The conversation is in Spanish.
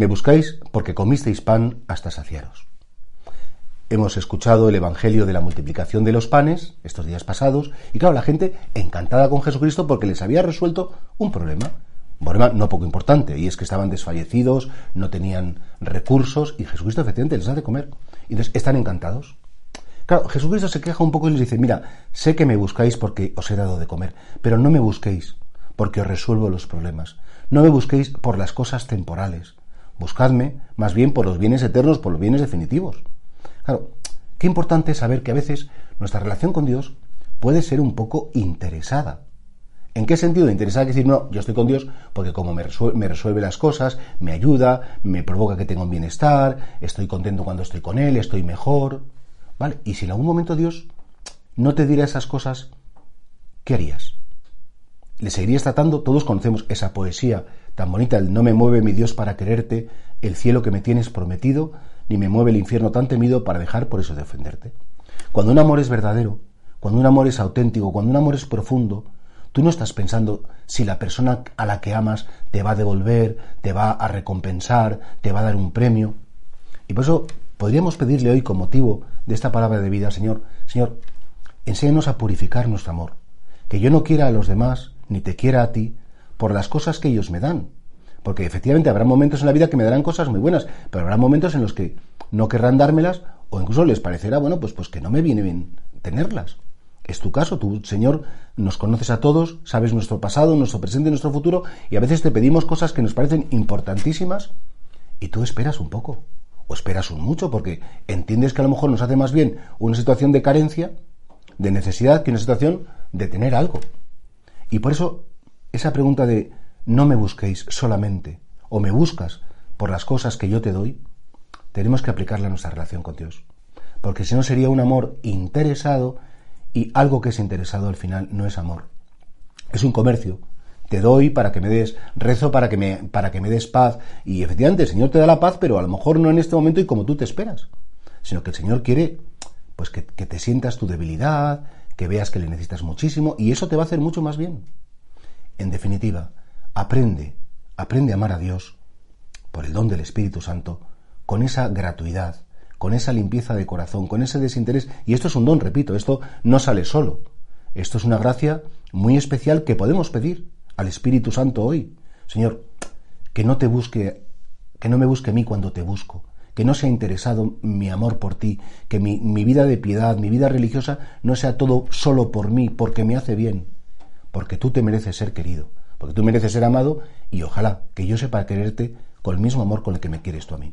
Me buscáis porque comisteis pan hasta saciaros. Hemos escuchado el Evangelio de la multiplicación de los panes estos días pasados y claro, la gente encantada con Jesucristo porque les había resuelto un problema. Un problema no poco importante y es que estaban desfallecidos, no tenían recursos y Jesucristo efectivamente les hace comer. Y entonces están encantados. Claro, Jesucristo se queja un poco y les dice, mira, sé que me buscáis porque os he dado de comer, pero no me busquéis porque os resuelvo los problemas. No me busquéis por las cosas temporales. Buscadme más bien por los bienes eternos, por los bienes definitivos. Claro, qué importante es saber que a veces nuestra relación con Dios puede ser un poco interesada. ¿En qué sentido interesada? Que decir, no, yo estoy con Dios porque como me resuelve, las cosas, me ayuda, me provoca que tenga un bienestar, estoy contento cuando estoy con Él, estoy mejor. ¿Vale? Y si en algún momento Dios no te diera esas cosas, ¿qué harías? ¿Le seguirías tratando? Todos conocemos esa poesía tan bonita, el no me mueve mi Dios para quererte, el cielo que me tienes prometido, ni me mueve el infierno tan temido para dejar por eso defenderte. Cuando un amor es verdadero, cuando un amor es auténtico, cuando un amor es profundo, tú no estás pensando si la persona a la que amas te va a devolver, te va a recompensar, te va a dar un premio. Y por eso podríamos pedirle hoy, con motivo de esta palabra de vida, Señor, Señor, enséñanos a purificar nuestro amor. Que yo no quiera a los demás, ni te quiera a ti, por las cosas que ellos me dan, porque efectivamente habrá momentos en la vida que me darán cosas muy buenas, pero habrá momentos en los que no querrán dármelas o incluso les parecerá, bueno, pues, pues que no me viene bien tenerlas. Es tu caso, tú, Señor, nos conoces a todos, sabes nuestro pasado, nuestro presente, nuestro futuro, y a veces te pedimos cosas que nos parecen importantísimas y tú esperas un poco, o esperas un mucho, porque entiendes que a lo mejor nos hace más bien una situación de carencia, de necesidad, que una situación de tener algo. Y por eso, esa pregunta de no me busquéis solamente o me buscas por las cosas que yo te doy, tenemos que aplicarla a nuestra relación con Dios. Porque si no sería un amor interesado y algo que es interesado al final no es amor. Es un comercio. Te doy para que me des, rezo para que me, para que me des paz. Y efectivamente el Señor te da la paz, pero a lo mejor no en este momento y como tú te esperas. Sino que el Señor quiere pues que, que te sientas tu debilidad, que veas que le necesitas muchísimo y eso te va a hacer mucho más bien. En definitiva, Aprende, aprende a amar a Dios por el don del Espíritu Santo, con esa gratuidad, con esa limpieza de corazón, con ese desinterés. Y esto es un don, repito, esto no sale solo. Esto es una gracia muy especial que podemos pedir al Espíritu Santo hoy. Señor, que no te busque, que no me busque a mí cuando te busco, que no sea interesado mi amor por ti, que mi, mi vida de piedad, mi vida religiosa no sea todo solo por mí, porque me hace bien, porque tú te mereces ser querido porque tú mereces ser amado y ojalá que yo sepa quererte con el mismo amor con el que me quieres tú a mí.